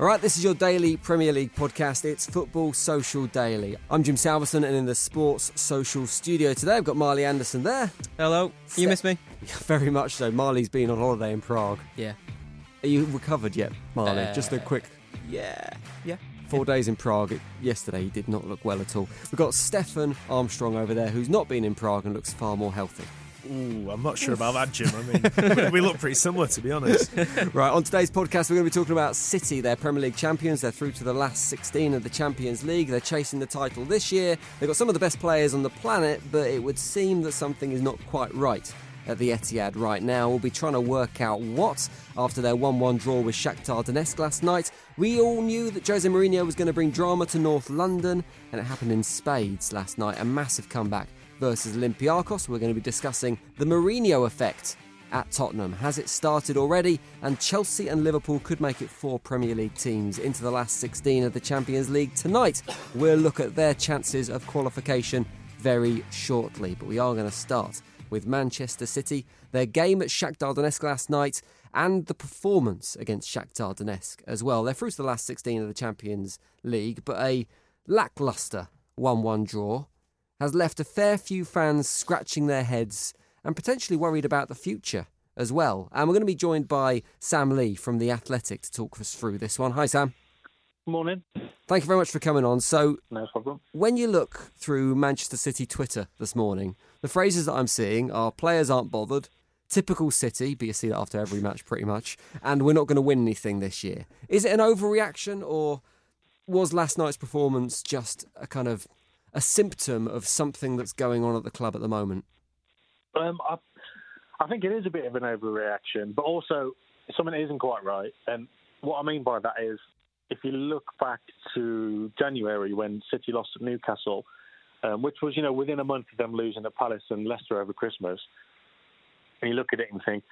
All right, this is your daily Premier League podcast. It's Football Social Daily. I'm Jim Salverson, and in the Sports Social studio today, I've got Marley Anderson there. Hello. You miss me? Very much so. Marley's been on holiday in Prague. Yeah. Are you recovered yet, Marley? Uh, Just a quick Yeah. Yeah. four days in Prague. Yesterday, he did not look well at all. We've got Stefan Armstrong over there, who's not been in Prague and looks far more healthy. Ooh, I'm not sure about that, Jim. I mean, we look pretty similar, to be honest. Right, on today's podcast, we're going to be talking about City. They're Premier League champions. They're through to the last 16 of the Champions League. They're chasing the title this year. They've got some of the best players on the planet, but it would seem that something is not quite right at the Etihad right now. We'll be trying to work out what after their 1 1 draw with Shakhtar Donetsk last night. We all knew that Jose Mourinho was going to bring drama to North London, and it happened in spades last night. A massive comeback versus Olympiacos. We're going to be discussing the Mourinho effect at Tottenham. Has it started already? And Chelsea and Liverpool could make it four Premier League teams into the last 16 of the Champions League tonight. We'll look at their chances of qualification very shortly, but we are going to start with Manchester City, their game at Shakhtar Donetsk last night, and the performance against Shakhtar Donetsk as well. They're through to the last 16 of the Champions League, but a lacklustre 1 1 draw has left a fair few fans scratching their heads and potentially worried about the future as well. And we're going to be joined by Sam Lee from The Athletic to talk us through this one. Hi, Sam. Morning. Thank you very much for coming on. So, No problem. when you look through Manchester City Twitter this morning, the phrases that I'm seeing are players aren't bothered, typical City, but you see that after every match pretty much, and we're not going to win anything this year. Is it an overreaction or was last night's performance just a kind of a symptom of something that's going on at the club at the moment? Um, I, I think it is a bit of an overreaction, but also something that isn't quite right. And what I mean by that is, if you look back to January when City lost at Newcastle, um, which was you know within a month of them losing at Palace and Leicester over Christmas, and you look at it and think,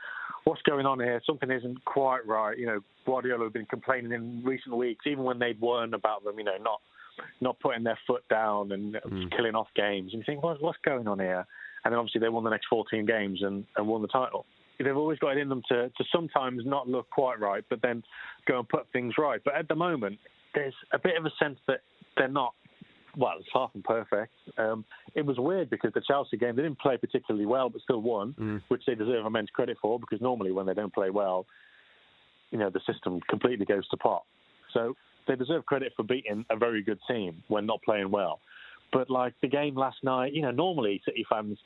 what's going on here? Something isn't quite right. You know, Guardiola had been complaining in recent weeks, even when they'd won about them, you know, not not putting their foot down and killing off games. And you think, what, what's going on here? And then obviously they won the next 14 games and, and won the title. They've always got it in them to, to sometimes not look quite right, but then go and put things right. But at the moment, there's a bit of a sense that they're not well, it's far from perfect. Um, it was weird because the Chelsea game, they didn't play particularly well, but still won, which they deserve immense credit for because normally when they don't play well, you know, the system completely goes to pot. So they deserve credit for beating a very good team when not playing well. But like the game last night, you know, normally City fans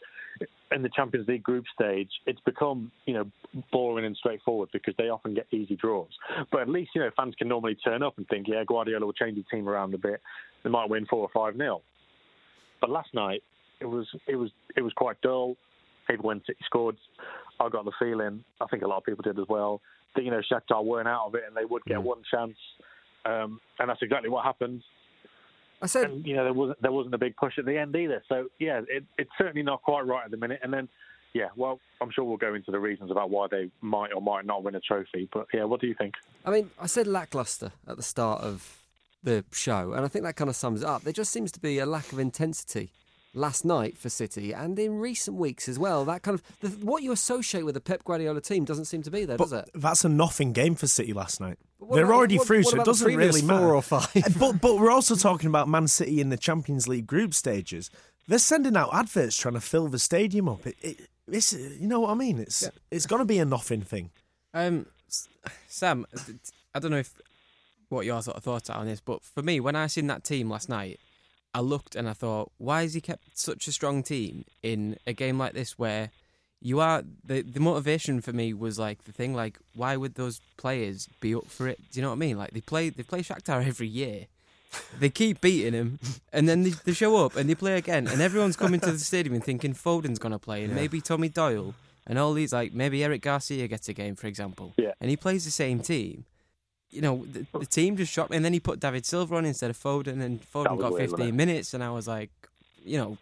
in the Champions League group stage, it's become, you know, boring and straightforward because they often get easy draws. But at least, you know, fans can normally turn up and think, yeah, Guardiola will change the team around a bit. They might win four or five nil. But last night, it was it was it was quite dull. Even when City scored, I got the feeling, I think a lot of people did as well, that you know Shakhtar weren't out of it and they would get mm. one chance, um, and that's exactly what happened. I said, And you know there wasn't there wasn't a big push at the end either. So yeah, it, it's certainly not quite right at the minute. And then yeah, well, I'm sure we'll go into the reasons about why they might or might not win a trophy. But yeah, what do you think? I mean, I said lackluster at the start of the show, and I think that kind of sums it up. There just seems to be a lack of intensity last night for City, and in recent weeks as well. That kind of the, what you associate with the Pep Guardiola team doesn't seem to be there, But does it? that's a nothing game for City last night. They're about- already what- through, what so it doesn't previous really four matter. or five? But but we're also talking about Man City in the Champions League group stages. They're sending out adverts trying to fill the stadium up. It, it, it's you know what I mean. It's it's going to be a nothing thing. Um, Sam, I don't know if what your sort of thoughts are on this, but for me, when I seen that team last night, I looked and I thought, why has he kept such a strong team in a game like this where you are the the motivation for me was like the thing like why would those players be up for it? Do you know what I mean? Like they play they play Shakhtar every year. They keep beating him, and then they, they show up and they play again, and everyone's coming to the stadium and thinking Foden's gonna play, and maybe Tommy Doyle, and all these like maybe Eric Garcia gets a game, for example, Yeah. and he plays the same team. You know, the, the team just me, and then he put David Silva on instead of Foden, and Foden got 15 it? minutes, and I was like, you know,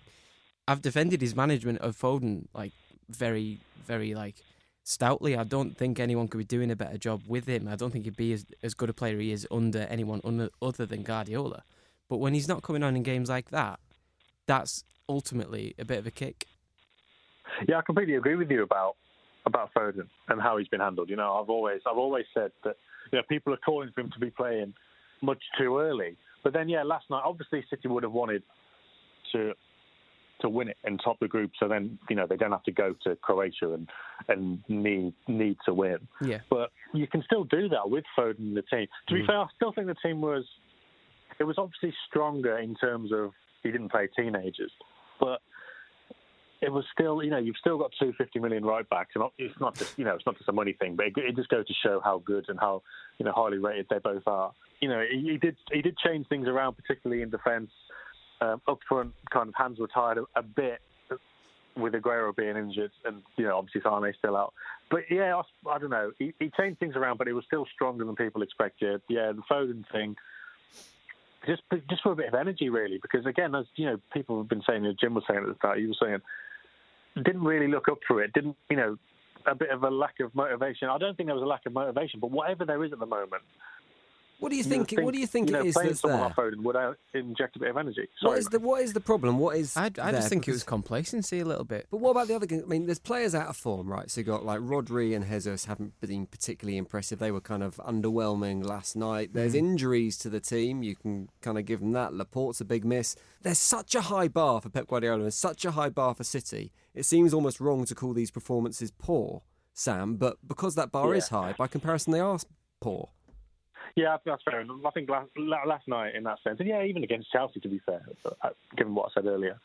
I've defended his management of Foden like very, very like stoutly. I don't think anyone could be doing a better job with him. I don't think he'd be as, as good a player he is under anyone under, other than Guardiola. But when he's not coming on in games like that, that's ultimately a bit of a kick. Yeah, I completely agree with you about about Foden and how he's been handled. You know, I've always I've always said that you know people are calling for him to be playing much too early. But then, yeah, last night obviously City would have wanted to to win it and top the group, so then you know they don't have to go to Croatia and and need need to win. Yeah. But you can still do that with Foden in the team. To be mm. fair, I still think the team was it was obviously stronger in terms of he didn't play teenagers, but it was still, you know, you've still got two fifty million right backs, and it's not just, you know, it's not just a money thing, but it, it just goes to show how good and how, you know, highly rated they both are. You know, he, he did he did change things around, particularly in defence. Um, up front, kind of hands were tied a, a bit with Aguero being injured, and you know, obviously Sane still out. But yeah, I, I don't know. He, he changed things around, but it was still stronger than people expected. Yeah, the Foden thing just just for a bit of energy, really, because again, as you know, people have been saying, as Jim was saying at the start, he was saying, didn't really look up for it, didn't you know, a bit of a lack of motivation. I don't think there was a lack of motivation, but whatever there is at the moment, What do you you think? what do you think you know, it is playing that's someone there? like Foden would uh, inject a bit of energy. Sorry, is the what is the problem? What is I, I there? just think it was complacency a little bit. But what about the other? g- I mean, there's players out of form, right? So you got like Rodri and Jesus haven't been particularly impressive. They were kind of underwhelming last night. There's injuries to the team. You can kind of give them that. Laporte's a big miss. There's such a high bar for Pep Guardiola and such a high bar for City. It seems almost wrong to call these performances poor, Sam. But because that bar is high, by comparison, they are poor. Yeah, that's fair. I think last, last night, in that sense, and yeah, even against Chelsea, to be fair, uh, given what I said earlier,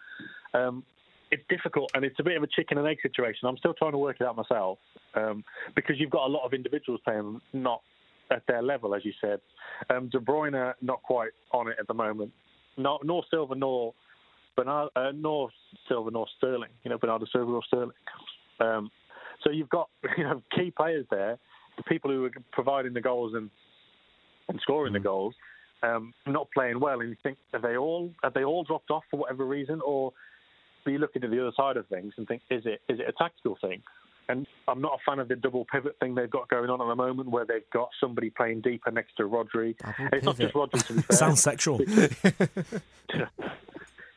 um, it's difficult and it's a bit of a chicken and egg situation. I'm still trying to work it out myself um, because you've got a lot of individuals playing not at their level, as you said. Um, De Bruyne not quite on it at the moment. Not, nor Silva nor Bernard, uh, nor Silva nor Sterling. You know, Bernardo Silva or Sterling. Um, so you've got you know key players there, the people who are providing the goals and and scoring the goals, um, not playing well, and you think have they all have they all dropped off for whatever reason, or are you looking at the other side of things and think is it is it a tactical thing? And I'm not a fan of the double pivot thing they've got going on at the moment, where they've got somebody playing deeper next to Rodri. It's not just. Rodri, to be fair. Sounds sexual. Because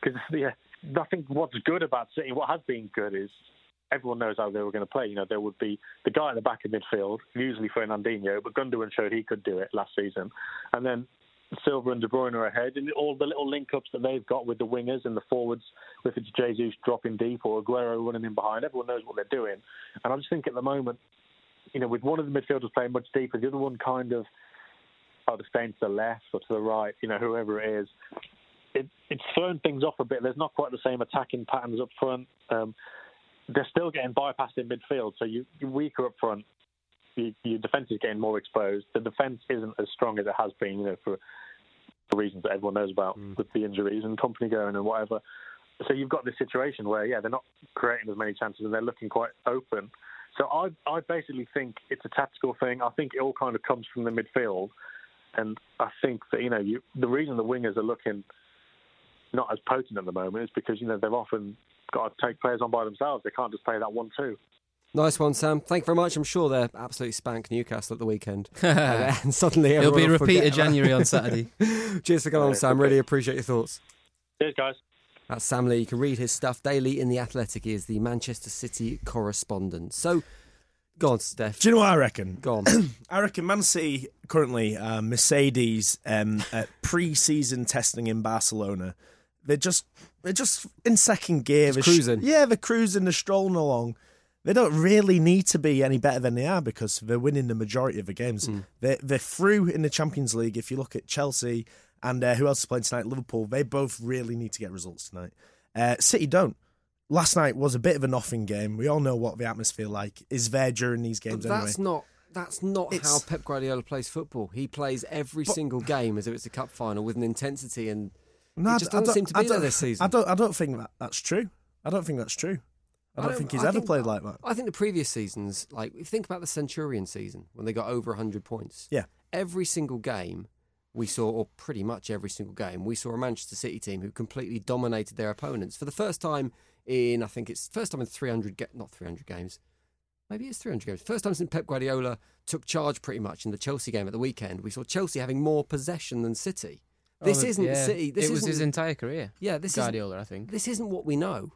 yeah, nothing. What's good about City, what has been good is everyone knows how they were going to play. You know, there would be the guy at the back of midfield, usually Fernandinho, but Gundogan showed he could do it last season, and then Silva and De Bruyne are ahead, and all the little link-ups that they've got with the wingers and the forwards, if it's Jesus dropping deep or Aguero running in behind, everyone knows what they're doing. And I just think at the moment, you know, with one of the midfielders playing much deeper, the other one kind of either staying to the left or to the right, you know, whoever it is, it, it's thrown things off a bit. There's not quite the same attacking patterns up front. Um, they're still getting bypassed in midfield, so you, you're weaker up front. You, your defence is getting more exposed. The defence isn't as strong as it has been, you know, for, the reasons that everyone knows about mm. with the injuries and Kompany going and whatever. So you've got this situation where, yeah, they're not creating as many chances and they're looking quite open. So I, I basically think it's a tactical thing. I think it all kind of comes from the midfield, and I think that you know you, the reason the wingers are looking not as potent at the moment is because you know they're often got to take players on by themselves. They can't just play that one two. Nice one, Sam. Thank you very much. I'm sure they're absolutely spank Newcastle at the weekend. and suddenly It'll be a repeat of January on Saturday. Cheers for coming on, Sam. Really appreciate your thoughts. Cheers, guys. That's Sam Lee. You can read his stuff daily in The Athletic. He is the Manchester City correspondent. So, go on, Steph. Do you know what I reckon? Go on. I reckon Man City currently uh, Mercedes um, at pre-season testing in Barcelona. They're just they're just in second gear. Just They're sh- cruising. yeah, they're cruising. They're strolling along. They don't really need to be any better than they are because they're winning the majority of the games. Hmm. They're, they're through in the Champions League. If you look at Chelsea and uh, who else is playing tonight, Liverpool, they both really need to get results tonight. Uh, City don't. Last night was a bit of a nothing game. We all know what the atmosphere like is there during these games. But games that's anyway. not that's not how Pep Guardiola plays football. He plays every single game as if it's a cup final with an intensity and No, it just I doesn't don't- seem to be this season. I don't. I don't think that that's true. I don't think that's true. I don't, think he's I ever played like that. I think the previous seasons, like if you think about the Centurion season when they got over 100 points, Yeah. every single game we saw, or pretty much every single game, we saw a Manchester City team who completely dominated their opponents for the first time in, I think it's first time in 300, ga- not 300 games, maybe it's 300 games. First time since Pep Guardiola took charge pretty much in the Chelsea game at the weekend, we saw Chelsea having more possession than City. Oh, this Oh, isn't yeah. City. This it was isn't, his entire career. yeah, this isn't, Guardiola, I think. this isn't what we know.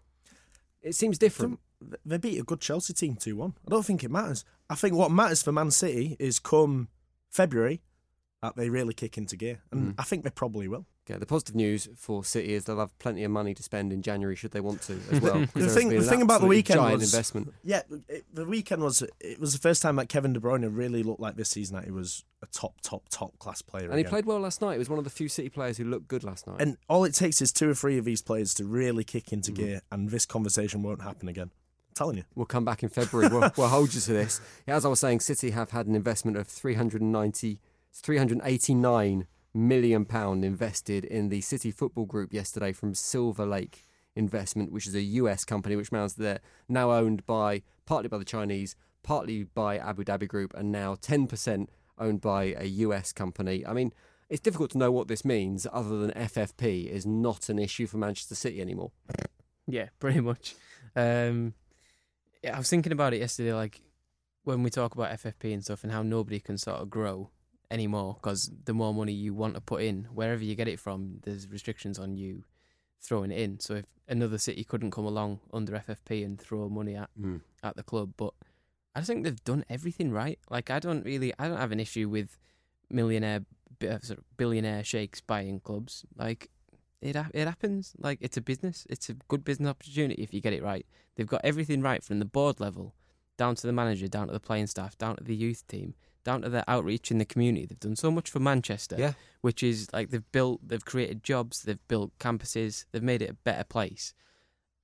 It seems different. They beat a good Chelsea team two one. I don't think it matters. I think what matters for Man City is come February that they really kick into gear, and mm. I think they probably will. Okay, the positive news for City is they'll have plenty of money to spend in January should they want to as well. The thing- the thing about the weekend giant was- investment. Yeah, it, the weekend was it was the first time that Kevin De Bruyne really looked like this season that he was a top, top, top class player. And he played well last night. He was one of the few City players who looked good last night. And all it takes is two or three of these players to really kick into Mm-hmm. gear, and this conversation won't happen again. I'm telling you. we'll come back in February. We'll, we'll hold you to this. As I was saying, City have had an investment of 390, 389 million pound invested in the City Football Group yesterday from Silver Lake Investment, which is a US company, which means they're now owned by partly by the Chinese, partly by Abu Dhabi Group, and now 10% owned by a US company. I mean, it's difficult to know what this means, other than FFP is not an issue for Manchester City anymore. Yeah, pretty much. Um, yeah, I was thinking about it yesterday, like when we talk about FFP and stuff, and how nobody can sort of grow anymore because the more money you want to put in, wherever you get it from, there's restrictions on you throwing it in. So if another city couldn't come along under FFP and throw money at at the club, but I just think they've done everything right. Like I don't really, I don't have an issue with millionaire, uh, sort of billionaire sheiks buying clubs. Like it, it happens. Like it's a business. It's a good business opportunity if you get it right. They've got everything right from the board level down to the manager, down to the playing staff, down to the youth team, down to their outreach in the community. They've done so much for Manchester, Yeah. which is like they've built, they've created jobs, they've built campuses, they've made it a better place,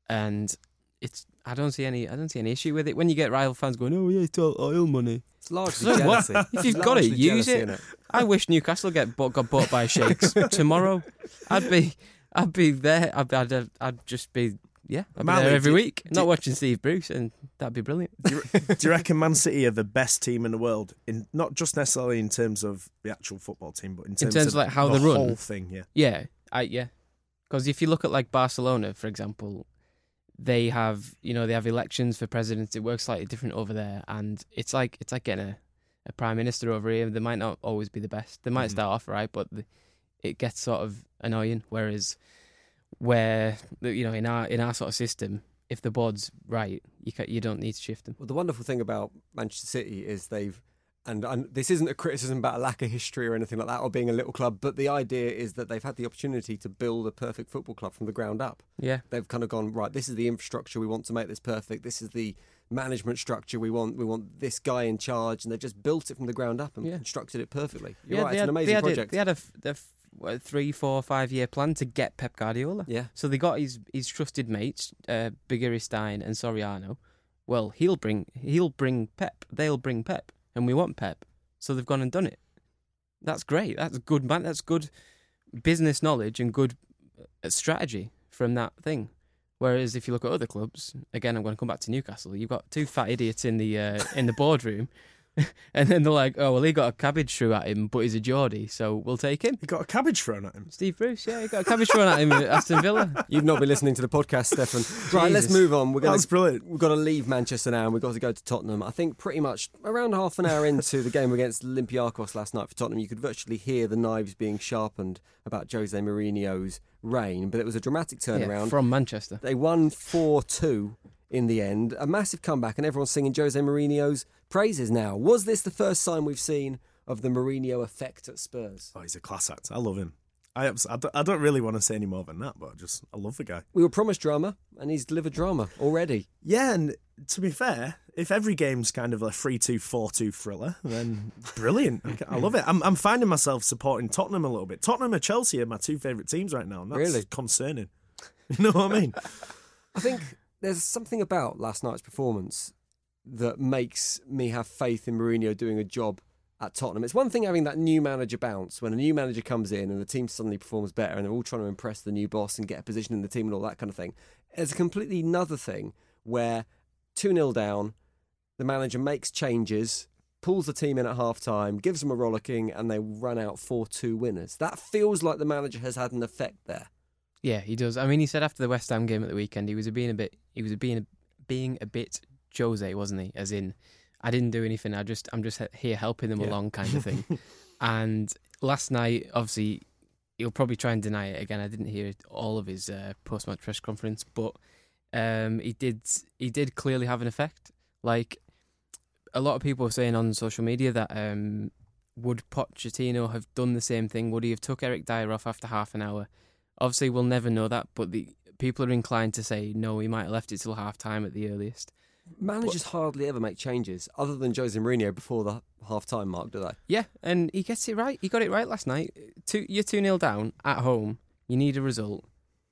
and it's. I don't see any. I don't see any issue with it. When you get rival fans going, "Oh yeah, it's all oil money," It's largely So what? jealousy. If you've got it, use jealousy, it. I wish Newcastle get bought, got bought by sheiks tomorrow. I'd be, I'd be there. I'd, I'd, I'd just be, yeah, I'd be Mally, there every do- week, not watching Steve Bruce, and that'd be brilliant. Do you, do you reckon Man City are the best team in the world? In not just necessarily in terms of the actual football team, but in terms, terms of like, how the they run? whole thing. Yeah, Yeah, I yeah, because if you look at like Barcelona, for example, they have you know they have elections for presidents. It works slightly different over there, and it's like it's like getting a, a prime minister over here. They might not always be the best. They might Mhm. start off right, but the, it gets sort of annoying. Whereas where you know in our in our sort of system, if the board's right, you ca you don't need to shift them. Well, the wonderful thing about Manchester City is they've, and, and this isn't a criticism about a lack of history or anything like that, or being a little club, but the idea is that they've had the opportunity to build a perfect football club from the ground up. Yeah, They've kind of gone right. This is the infrastructure we want to make this perfect. This is the management structure we want. We want this guy in charge, and they've just built it from the ground up and Yeah. constructed it perfectly. You're yeah, right. they It's had, an they amazing had project. A, they had a, f- what, three, four, five year plan to get Pep Guardiola. yeah. So they got his his trusted mates, uh, Begiristain and Soriano. Well, he'll bring he'll bring Pep. They'll bring Pep, and we want Pep. So they've gone and done it. That's great. That's good man. That's good business knowledge and good uh, strategy from that thing. Whereas if you look at other clubs, again, I'm going to come back to Newcastle. You've got two fat idiots in the uh, in the boardroom and then they're like, oh well, he got a cabbage through at him, but he's a Geordie, so we'll take him. He got a cabbage thrown at him. Steve Bruce, yeah, he got a cabbage thrown at him at Aston Villa. You've not been listening to the podcast, Stefan. Right, let's move on. We're gonna, That's brilliant. We've got to leave Manchester now and we've got to go to Tottenham. I think pretty much around half an hour into the game against Olympiacos last night for Tottenham, you could virtually hear the knives being sharpened about Jose Mourinho's reign, but it was a dramatic Yeah, turnaround. from Manchester. They won 4 2 in the end. A massive comeback, and everyone's singing Jose Mourinho's praises now. Was this the first sign we've seen of the Mourinho effect at Spurs? Oh, he's a class act. I love him. I, I, don't, really want to say any more than that, but I just I love the guy. We were promised drama, and he's delivered drama already. Yeah, and to be fair, if every game's kind of a 3 2 4 2 thriller, then brilliant. I love it. I'm, I'm finding myself supporting Tottenham a little bit. Tottenham and Chelsea are my two favourite teams right now, and that's Really? concerning. You know what I mean? I think there's something about last night's performance that makes me have faith in Mourinho doing a job at Tottenham. It's one thing having that new manager bounce when a new manager comes in and the team suddenly performs better and they're all trying to impress the new boss and get a position in the team and all that kind of thing. It's a completely another thing where 2 0 down, the manager makes changes, pulls the team in at half time, gives them a rollicking, and they run out 4 2 winners. That feels like the manager has had an effect there. Yeah, he does. I mean, he said after the West Ham game at the weekend, he was being a bit, he was being a, being a bit Jose, wasn't he? As in, I didn't do anything. I just, I'm just here helping them Yeah. along, kind of thing. and last night, obviously, he'll probably try and deny it again. I didn't hear all of his uh, post-match press conference, but um, he did, he did clearly have an effect. Like a lot of people are saying on social media that um, would Pochettino have done the same thing? Would he have took Eric Dier off after half an hour? Obviously, we'll never know that, but the people are inclined to say no. He might have left it till half time at the earliest. Managers hardly ever make changes, other than Jose Mourinho before the half time mark, do they? Yeah, and he gets it right. He got it right last night. Two, you're two 0 down at home. You need a result.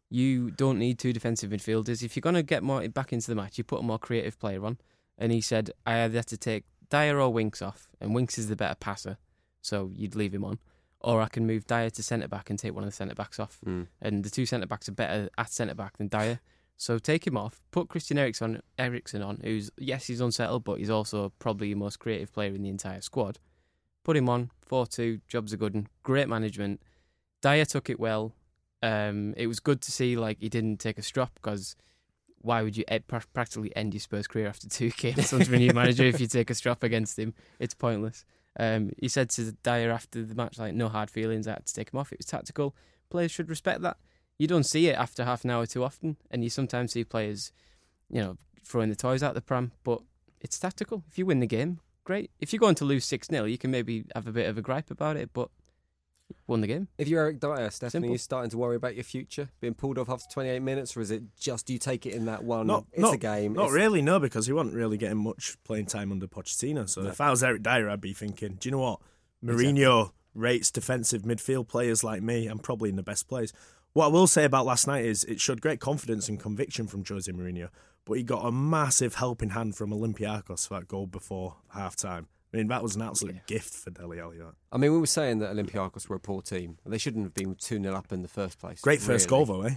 You don't need two defensive midfielders. If you're going to get more back into the match, you put a more creative player on. And he said I either had to take Dier or Winks off, and Winks is the better passer, so you'd leave him on, or I can move Dier to centre back and take one of the centre backs off. And the two centre backs are better at centre back than Dier. So take him off, put Christian Eriksen, Eriksen on, who's, yes, he's unsettled, but he's also probably the most creative player in the entire squad. Put him on, 4 2, job's are good and Great management. Dier took it well. Um, it was good to see like he didn't take a strop because why would you ed- pra- practically end your Spurs career after two games under a new manager if you take a strop against him? It's pointless. Um, he said to Dier after the match, like, no hard feelings, I had to take him off. It was tactical. Players should respect that. You don't see it after half an hour too often, and you sometimes see players, you know, throwing the toys out the pram, but it's tactical. If you win the game, great. If you're going to lose 6 0, you can maybe have a bit of a gripe about it, but won the game. If you're Eric Dier, Stephanie, Simple. are you starting to worry about your future being pulled off after 28 minutes, or is it just you take it in that one? Not, it's not, a game. Not it's- really, no, because he wasn't really getting much playing time under Pochettino. So if I was Eric Dier, I'd be thinking, do you know what? Mourinho rates defensive midfield players like me. I'm probably in the best place. What I will say about last night is it showed great confidence and conviction from Jose Mourinho, but he got a massive helping hand from Olympiacos for that goal before half time. I mean, that was an absolute gift for Dele Alli. that. I mean, we were saying that Olympiacos were a poor team. They shouldn't have been 2 0 up in the first place. Great first really. goal, though, eh?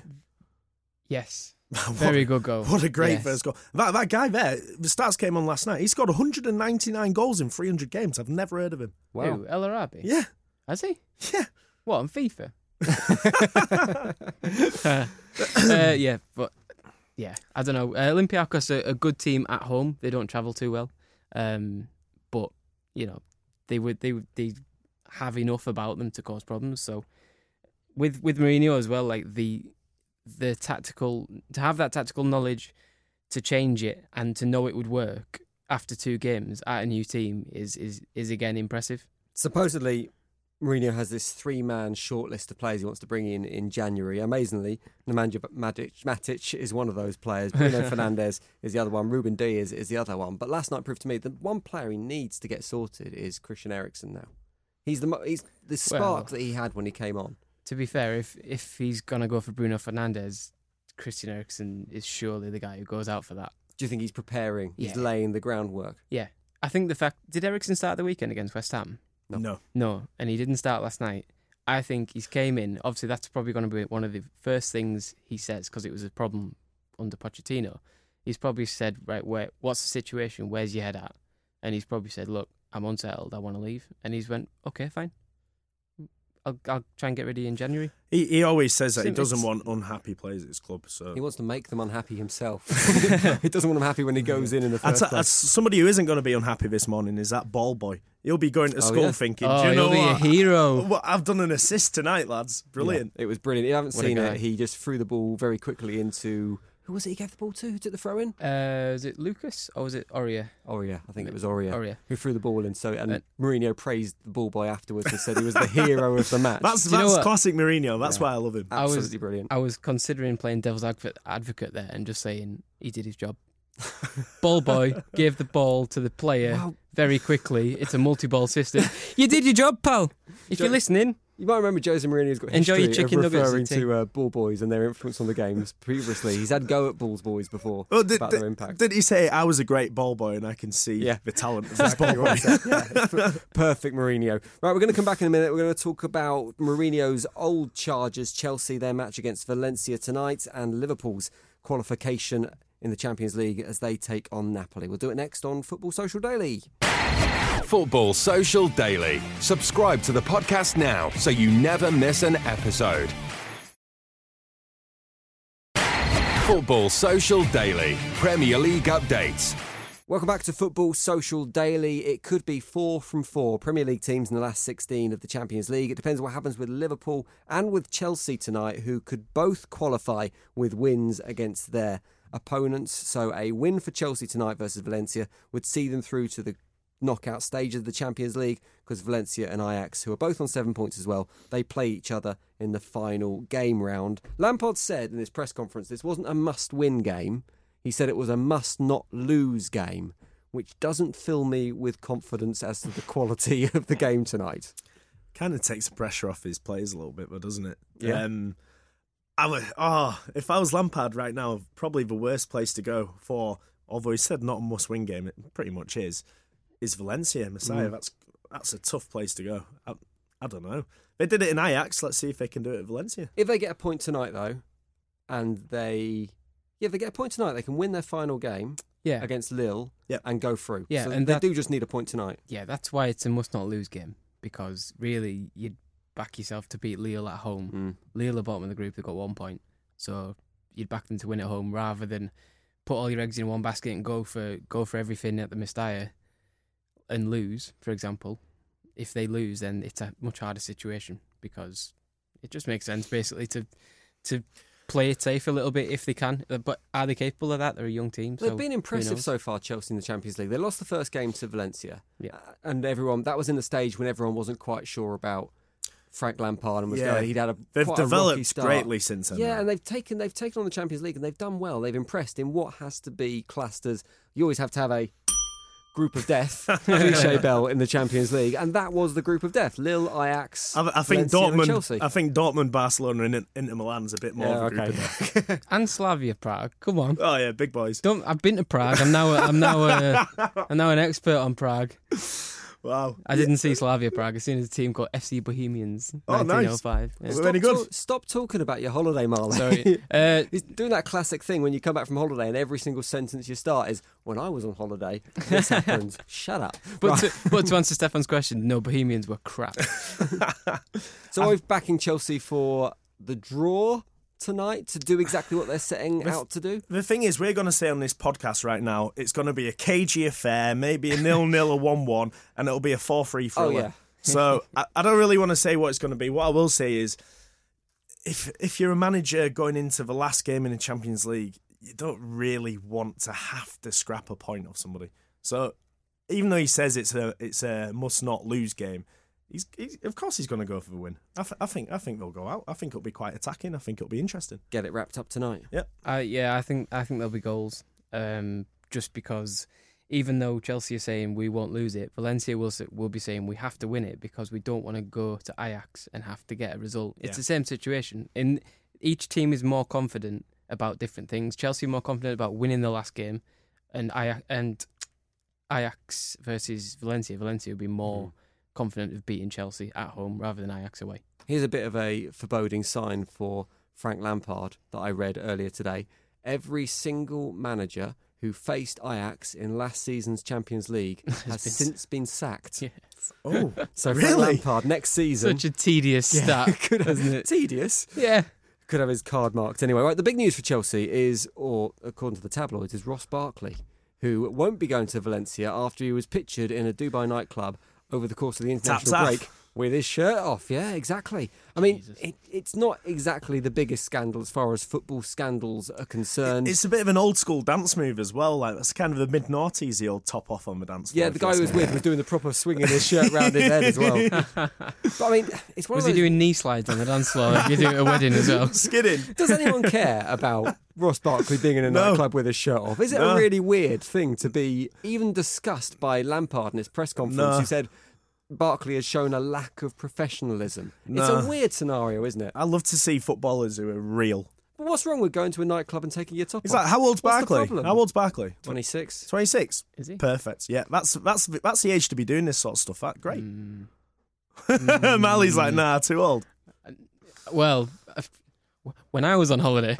Yes. What- Very good goal. What a great Yes. first goal. That that guy there, the stats came on last night. He scored 199 goals in 300 games. I've never heard of him. Wow. Who? El Arabi? Yeah, Has he? yeah. What, on FIFA? uh, yeah, but yeah, I don't know. Uh, Olympiacos are a good team at home. They don't travel too well, um, but you know they would they they have enough about them to cause problems. So with with Mourinho as well, like the the tactical to have that tactical knowledge to change it and to know it would work after two games at a new team is is is again impressive. Supposedly, Mourinho has this three man shortlist of players he wants to bring in in January. Amazingly, Nemanja Matic, Matic is one of those players. Bruno Fernandes is the other one. Ruben Dias is the other one. But last night proved to me the one player he needs to get sorted is Christian Eriksen now. He's the he's the spark Well- that he had when he came on. To be fair, if if he's gonna go for Bruno Fernandes, Christian Eriksen is surely the guy who goes out for that. Do you think he's preparing? He's Yeah. laying the groundwork. Yeah, I think the fact did Eriksen start the weekend against West Ham? No. No. No, and he didn't start last night. I think he's came in. Obviously, that's probably going to be one of the first things he says because it was a problem under Pochettino. He's probably said, "Right, where? What's the situation? Where's your head at?" And he's probably said, "Look, I'm unsettled. I want to leave. And he's went, okay, fine. I'll, I'll try and get ready in January. He, he always says that he doesn't want unhappy players at his club. So He wants to make them unhappy himself. he doesn't want them happy when he goes in in the first say- place. as somebody who isn't going to be unhappy this morning is that ball boy. He'll be going to Oh, school yeah? thinking, Oh, "Do you know he'll be a hero." What, I've done an assist tonight, lads. Brilliant." It was brilliant. You haven't What seen it, he just threw the ball very quickly into. Who was it he gave the ball to? Who took the throw in? Uh, is it Lucas or was it Aurier? Aurier. I think it was Aurier. Aurier. Who threw the ball in. So And Uh, Mourinho praised the ball boy afterwards and said he was the hero of the match. That's Do you know that's classic Mourinho. That's Yeah. why I love him. I was- absolutely brilliant. I was considering playing devil's advocate, advocate there and just saying he did his job. ball boy gave the ball to the player Wow. very quickly. It's a multi-ball system. You did your job, pal. If you're listening, You might remember Jose Mourinho's got Enjoy your history chicken of referring to uh, ball boys and their influence on the games previously. He's had go at balls boys before Oh, did, about did, their impact. did he say I was a great ball boy and I can see Yeah. the talent of this ball boy? what he said. Yeah. Perfect Mourinho. Right, we're going to come back in a minute. We're going to talk about Mourinho's old charges, Chelsea, their match against Valencia tonight, and Liverpool's qualification in the Champions League as they take on Napoli. We'll do it next on Football Social Daily. Football Social Daily. Subscribe to the podcast now so you never miss an episode. Football Social Daily. Premier League updates. Welcome back to Football Social Daily. It could be four from four Premier League teams in the last 16 of the Champions League. It depends what happens with Liverpool and with Chelsea tonight, who could both qualify with wins against their opponents. So, a win for Chelsea tonight versus Valencia would see them through to the knockout stage of the Champions League because Valencia and Ajax, who are both on seven points as well, they play each other in the final game round. Lampard said in his press conference this wasn't a must win game. He said it was a must not lose game, which doesn't fill me with confidence as to the quality of the game tonight. kind of takes the pressure off his players a little bit, but doesn't it? Yeah. Um, I would, oh, if I was Lampard right now, probably the worst place to go for, although he said not a must-win game, it pretty much is, is Valencia. Mestalla, Mm. that's that's a tough place to go. I, I don't know. They did it in Ajax. Let's see if they can do it at Valencia. If they get a point tonight, though, and they. Yeah, if they get a point tonight, they can win their final game yeah, against Lille Yep. and go through. Yeah, so and they that- do just need a point tonight. yeah, that's why it's a must not lose game because really you'd back yourself to beat Lille at home. Mm. Lille are bottom of the group; they've got one point, so you'd back them to win at home rather than put all your eggs in one basket and go for go for everything at the Mestalla and lose. For example, if they lose, then it's a much harder situation because it just makes sense basically to to play it safe a little bit if they can. Uh, But are they capable of that? They're a young team. They've so been impressive so far, Chelsea in the Champions League. They lost the first game to Valencia, Yeah. Uh, and everyone that was in the stage when everyone wasn't quite sure about Frank Lampard and was Yeah. going. He'd had a They've quite a rocky developed start. greatly since then. Yeah, though. and they've taken they've taken on the Champions League and they've done well. They've impressed in what has to be classed as you always have to have a group of death cliche bell in the Champions League, and that was the group of death: Lille, Ajax, I, I think Valencia and Dortmund. Chelsea. I think Dortmund, Barcelona, and Inter Milan's a bit more Yeah, of a group okay. of death. and Slavia Prague. Come on. Oh yeah, big boys. Don't. I've been to Prague. I'm now. A, I'm now. A, I'm now an expert on Prague. Wow. I didn't see Slavia Prague. I seen a team called FC Bohemians. Oh, nice. Yeah. Well, very good. Stop, stop talking about your holiday, Marlon. Sorry. Uh, He's doing that classic thing when you come back from holiday and every single sentence you start is, When I was on holiday, this happened. Shut up. but Right. to, but to answer Stefan's question, no, Bohemians were crap. So I'm backing Chelsea for the draw tonight to do exactly what they're setting With- out to do. The thing is, we're going to say on this podcast right now, it's going to be a cagey affair, maybe a nil-nil or one-one, and it'll be a four-three Oh, thriller. yeah. so I, I don't really want to say what it's going to be. What I will say is, if if you're a manager going into the last game in the Champions League, you don't really want to have to scrap a point off somebody. So even though he says it's a it's a must not lose game. He's, he's of course he's going to go for the win. I, th- I think I think they'll go out. I think it'll be quite attacking. I think it'll be interesting. Get it wrapped up tonight. Uh, yeah, I think I think there'll be goals. Um, just because even though Chelsea are saying we won't lose it, Valencia will will be saying we have to win it because we don't want to go to Ajax and have to get a result. It's Yeah. the same situation. In each team is more confident about different things. Chelsea are more confident about winning the last game, and Ajax and Ajax versus Valencia. Valencia will be more confident of beating Chelsea at home rather than Ajax away. Here's a bit of a foreboding sign for Frank Lampard that I read earlier today. Every single manager who faced Ajax in last season's Champions League, has been- since been sacked. Yeah. Oh, So Frank Really? Lampard next season Such a tedious stat, could have, isn't it? tedious. Yeah. Could have his card marked anyway. Right, the big news for Chelsea is, or according to the tabloids, is Ross Barkley, who won't be going to Valencia after he was pictured in a Dubai nightclub over the course of the international Taps break. With his shirt off. Yeah, exactly. I mean, it, it's not exactly the biggest scandal as far as football scandals are concerned. it's a bit of an old school dance move as well. Like that's kind of the mid noughties, the old top off on the dance floor. yeah, the guy who was with was doing the proper swinging his shirt round his head as well. but I mean, it's one Was of he those, doing knee slides on the dance floor like you do at a wedding as well? skidding. Does anyone care about Ross Barkley being in a No. nightclub with his shirt off? Is it No. a really weird thing to be even discussed by Lampard in his press conference? No. Who said Barkley has shown a lack of professionalism. It's a weird scenario, isn't it? I love to see footballers who are real. But what's wrong with going to a nightclub and taking your top He's off? like, how old's What's the Barkley? How old's Barkley? 26. 26. Is he? Perfect. Yeah, that's that's that's the age to be doing this sort of stuff. That great. Mm. Mali's like, nah, too old. Well, uh, when I was on holiday,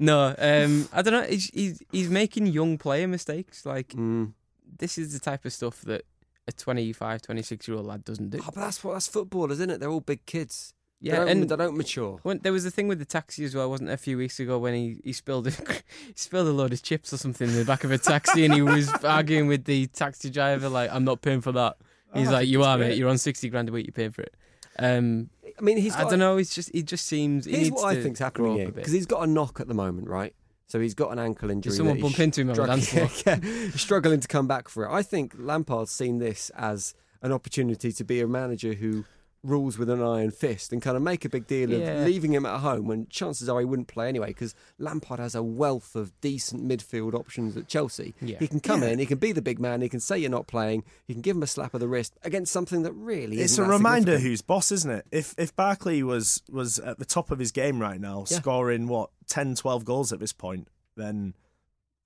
no, um, I don't know. He's, he's he's making young player mistakes. Like Mm. This is the type of stuff that a 25, 26 year old lad doesn't do. Oh, but that's what that's football, isn't it? They're all big kids. Yeah, they don't, and they don't mature. when, there was a thing with the taxi as well, wasn't there, a few weeks ago when he, he spilled a, he spilled a load of chips or something in the back of a taxi, and he was arguing with the taxi driver like, "I'm not paying for that." He's Oh, like, "You are, great. mate. You're on sixty grand a week. You're paying for it." Um, I mean, he's. I don't know. He's just he just seems. He Here's needs what I think's happening here because he's got a knock at the moment, right? So he's got an ankle injury. Did someone bump into him on the yeah, struggling to come back for it. I think Lampard's seen this as an opportunity to be a manager who rules with an iron fist and kind of make a big deal Yeah. of leaving him at home when chances are he wouldn't play anyway because Lampard has a wealth of decent midfield options at Chelsea. Yeah. He can come in, he can be the big man, he can say you're not playing, he can give him a slap of the wrist against something that really It's isn't a reminder significant. who's boss, isn't it? If if Barkley was was at the top of his game right now, Yeah. scoring what 10, 12 goals at this point, then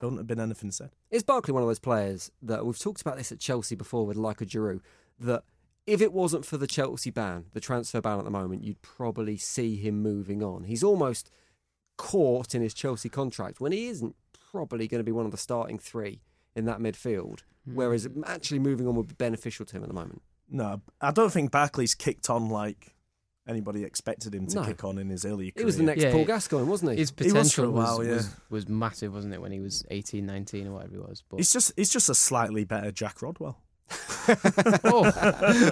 there wouldn't have been anything said. Is Barkley one of those players that we've talked about this at Chelsea before with Leica Giroud that if it wasn't for the Chelsea ban, the transfer ban at the moment, you'd probably see him moving on. He's almost caught in his Chelsea contract when he isn't probably going to be one of the starting three in that midfield. Whereas hmm. actually moving on would be beneficial to him at the moment. No, I don't think Barkley's kicked on like anybody expected him to No. kick on in his early He career. was the next Yeah, Paul Gascoigne, wasn't he? His He was for potential while, was, yeah. was, was massive, wasn't it, when he was 18, 19 or whatever he was. But He's just he's just a slightly better Jack Rodwell. oh,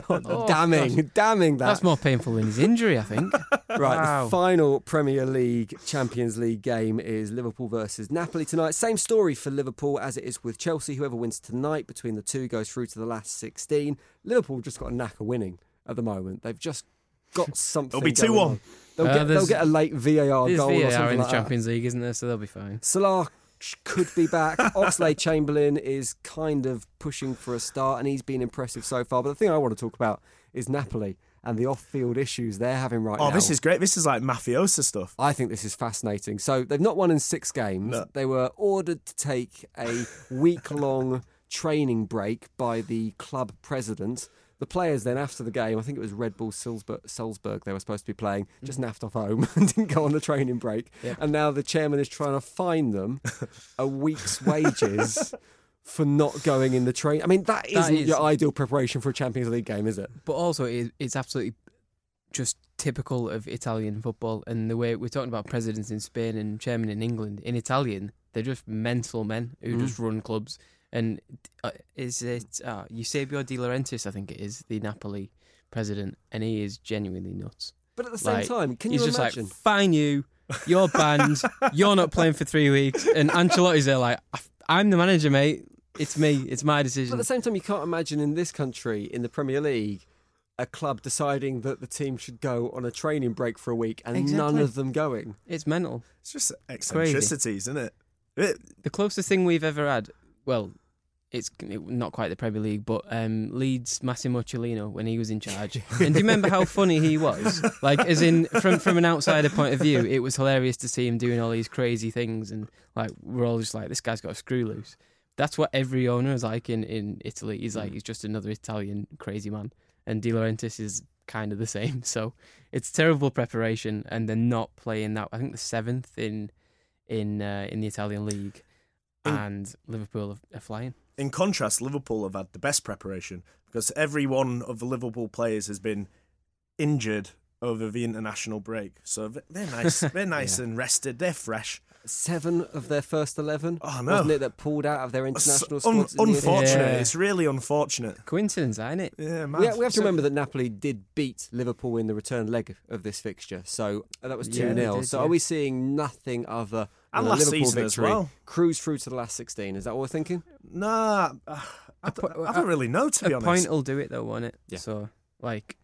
oh, damning, gosh. damning that. That's more painful than his injury, I think. Right, Wow. the final Premier League Champions League game is Liverpool versus Napoli tonight. Same story for Liverpool as it is with Chelsea. Whoever wins tonight between the two goes through to the last 16. Liverpool just got a knack of winning at the moment. They've just got something. It'll be 2-1. They'll, Uh, get, they'll get a late VAR There's goal or VAR something in the like that. Champions League, isn't there? So they'll be fine. Salah could be back. Oxlade Chamberlain is kind of pushing for a start, and he's been impressive so far. But the thing I want to talk about is Napoli and the off-field issues they're having right Oh, now. Oh, this is great. This is like mafiosa stuff. I think this is fascinating. So they've not won in six games. No. They were ordered to take a week long training break by the club president. The players then, after the game, I think it was Red Bull Salzburg, Salzburg they were supposed to be playing, just naffed off home and didn't go on the training break. And now the chairman is trying to fine them a week's wages for not going in the train. I mean, that That isn't is- your ideal preparation for a Champions League game, is it? But also, it, it's absolutely just typical of Italian football and the way we're talking about presidents in Spain and chairman in England. In Italian, they're just mental men who Mm. just run clubs. And uh, is it uh, Eusebio De Laurentiis? I think it is the Napoli president, and he is genuinely nuts. But at the same Like, time, can He's you just like, fine you, you're banned, you're not playing for three weeks, and Ancelotti's there like, I'm the manager, mate. It's me. It's my But decision. at the same time, you can't imagine in this country, in the Premier League, a club deciding that the team should go on a training break for a week and none of them going. It's mental. It's just Crazy. eccentricities, isn't it? It- The closest thing we've ever had, well, it's not quite the Premier League, but um, Leeds Massimo Cellino when he was in charge. and do you remember how funny he was? Like, as in from from an outsider point of view, it was hilarious to see him doing all these crazy things, and like we're all just like, this guy's got a screw loose. That's what every owner is like in in Italy. He's like, he's just another Italian crazy man, and De Laurentiis is kind of the same. So it's terrible preparation, and they're not playing that. I think the seventh in in uh, in the Italian league, and Liverpool are, are flying. In contrast, Liverpool have had the best preparation because every one of the Liverpool players has been injured over the international break. So they're nice. They're nice and rested. They're fresh. Seven of their first eleven. Oh, no. Wasn't it that pulled out of their international It's un- squads? in the end? unfortunate. Yeah. It's really unfortunate. Coincidence, ain't it? Yeah, man. We, we have to So- remember that Napoli did beat Liverpool in the return leg of this fixture, so uh, that was two they 0 did, So yeah. are we seeing nothing other And last Liverpool season as well. Cruise through to the last sixteen. Is that what we're thinking? Nah, uh, I, po- don't, I don't really know to be a honest. point will do it though, won't it? Yeah. So like,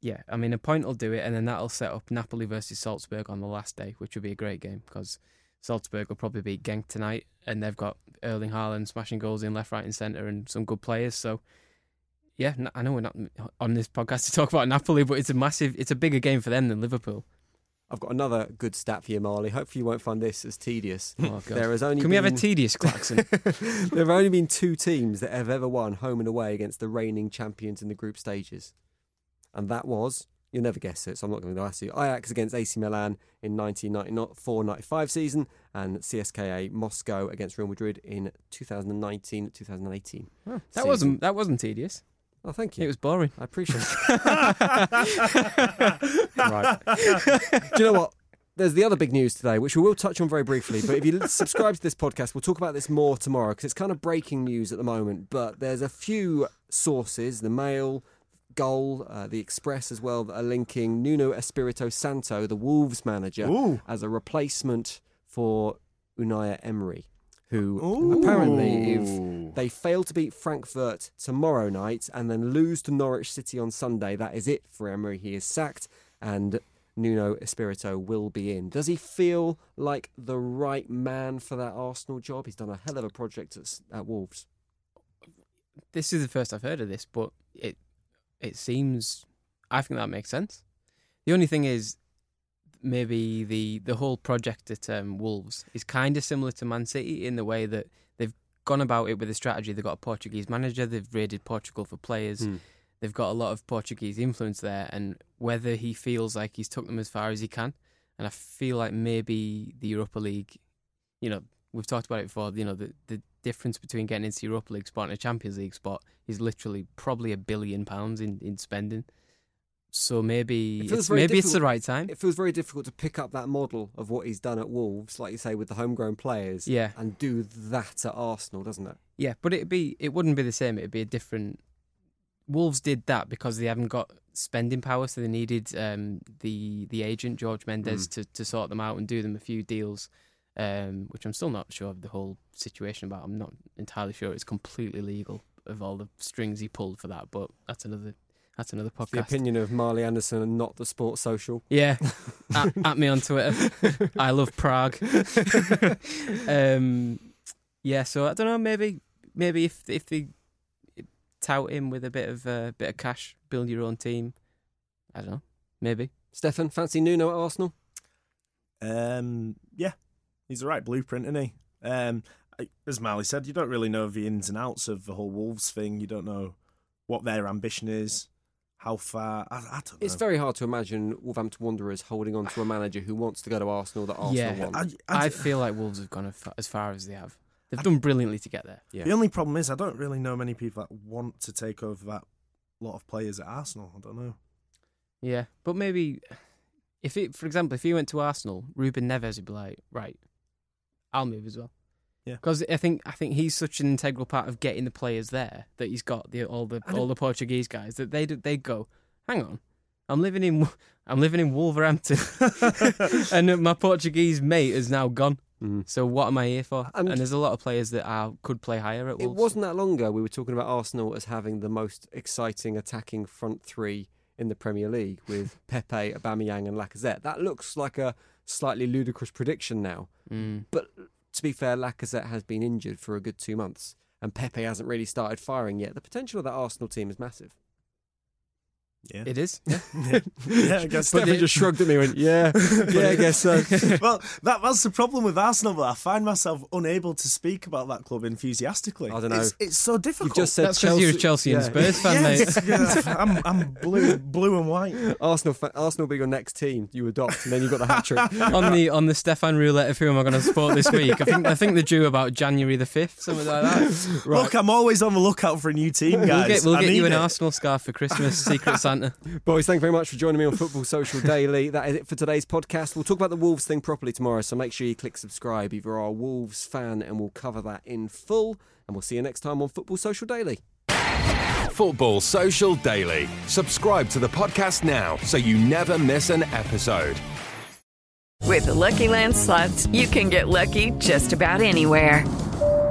yeah, I mean a point will do it, and then that'll set up Napoli versus Salzburg on the last day, which will be a great game because Salzburg will probably beat Genk tonight, and they've got Erling Haaland smashing goals in left, right, and centre, and some good players. So. Yeah, I know we're not on this podcast to talk about Napoli, but it's a massive, it's a bigger game for them than Liverpool. I've got another good stat for you, Marley. Hopefully, you won't find this as tedious. Oh, There has only Can we have a tedious klaxon? there have only been two teams that have ever won home and away against the reigning champions in the group stages. And that was, you'll never guess it, so I'm not going to ask you. Ajax against AC Milan in 1994 95 season, and CSKA Moscow against Real Madrid in 2019 2018. that Season. wasn't that wasn't tedious. Oh, thank you. It was boring. I appreciate it. right. Do you know what? There's the other big news today, which we will touch on very briefly. But if you subscribe to this podcast, we'll talk about this more tomorrow because it's kind of breaking news at the moment. But there's a few sources, the Mail, Goal, uh, the Express as well, that are linking Nuno Espirito Santo, the Wolves manager, Ooh. as a replacement for Unai Emery, who Ooh. apparently, if they fail to beat Frankfurt tomorrow night and then lose to Norwich City on Sunday, that is it for Emery. He is sacked and Nuno Espirito will be in. Does he feel like the right man for that Arsenal job? He's done a hell of a project at, at Wolves. this is the first I've heard of this, but it it seems I think that makes sense. The only thing is maybe the the whole project at um, Wolves is kind of similar to Man City in the way that they've gone about it with a strategy. They've got a Portuguese manager. They've raided Portugal for players. Hmm. They've got a lot of Portuguese influence there, and whether he feels like he's took them as far as he can, and I feel like maybe the Europa League, you know, we've talked about it before. You know, the the difference between getting into Europa League spot and a Champions League spot is literally probably a billion pounds in, in spending. So maybe It it's, maybe it's the right time. It feels very difficult to pick up that model of what he's done at Wolves, like you say, with the homegrown players, Yeah. and do that at Arsenal, doesn't it? Yeah, but it'd be it wouldn't be the same. It'd be a different. Wolves did that because they haven't got spending power, so they needed um, the the agent George Mendes to, to sort them out and do them a few deals, um, which I'm still not sure of the whole situation about. I'm not entirely sure it's completely legal of all the strings he pulled for that, but that's another that's another podcast. The opinion of Marley Anderson and not the Sports Social. Yeah, at, at me on Twitter. I love Prague. um, yeah, so I don't know. Maybe, maybe if if they tout him with a bit of uh, bit of cash, build your own team. I don't know. Maybe. Stefan, fancy Nuno at Arsenal? Um, yeah, he's the right blueprint, isn't he? Um, as Marley said, you don't really know the ins and outs of the whole Wolves thing. You don't know what their ambition is, how far. I, I don't know. It's very hard to imagine Wolverhampton Wanderers holding on to a manager who wants to go to Arsenal that Arsenal Yeah. want. I, I, I feel like Wolves have gone as far, as far as they have. They've done brilliantly to get there. yeah. The only problem is I don't really know many people that want to take over that lot of players at Arsenal. I don't know. Yeah, but maybe if it, for example, if he went to Arsenal, Ruben Neves would be like, right, I'll move as well. Yeah. because I think I think he's such an integral part of getting the players there that he's got the all the all the Portuguese guys that they they go, hang on, I'm living in I'm living in Wolverhampton, and my Portuguese mate is now gone. Mhm. So what am I here for? And- And, there's a lot of players that are, could play higher at It wasn't that long ago we were talking about Arsenal as having the most exciting attacking front three in the Premier League with Pepe, Aubameyang, and Lacazette. That looks like a slightly ludicrous prediction now. Mm. But to be fair, Lacazette has been injured for a good two months, and Pepe hasn't really started firing yet. The potential of that Arsenal team is massive. Yeah. It is. Yeah. yeah, I guess. Stefan just shrugged at me and went, yeah, yeah, I guess uh, so. well, that, that's the problem with Arsenal. But I find myself unable to speak about that club enthusiastically. I don't know. It's, it's so difficult. You've just said That's because you're a Chelsea and yeah. Spurs fan, yes, mate. yeah, I'm, I'm blue, blue and white. Arsenal, fa- Arsenal be your next team you adopt, and then you've got the hat trick. on the on the Stefan roulette of who am I going to support this week? I think I think they're due about January the fifth, something like that. Look, I'm always on the lookout for a new team, guys. We'll get, we'll I get you an it. Arsenal scarf for Christmas, Secret Santa. Boys, thank you very much for joining me on Football Social Daily. That is it for today's podcast. We'll talk about the Wolves thing properly tomorrow, so make sure you click subscribe if you're a Wolves fan, and we'll cover that in full. And we'll see you next time on Football Social Daily. Football Social Daily. Subscribe to the podcast now so you never miss an episode. With the Lucky Land slots, you can get lucky just about anywhere.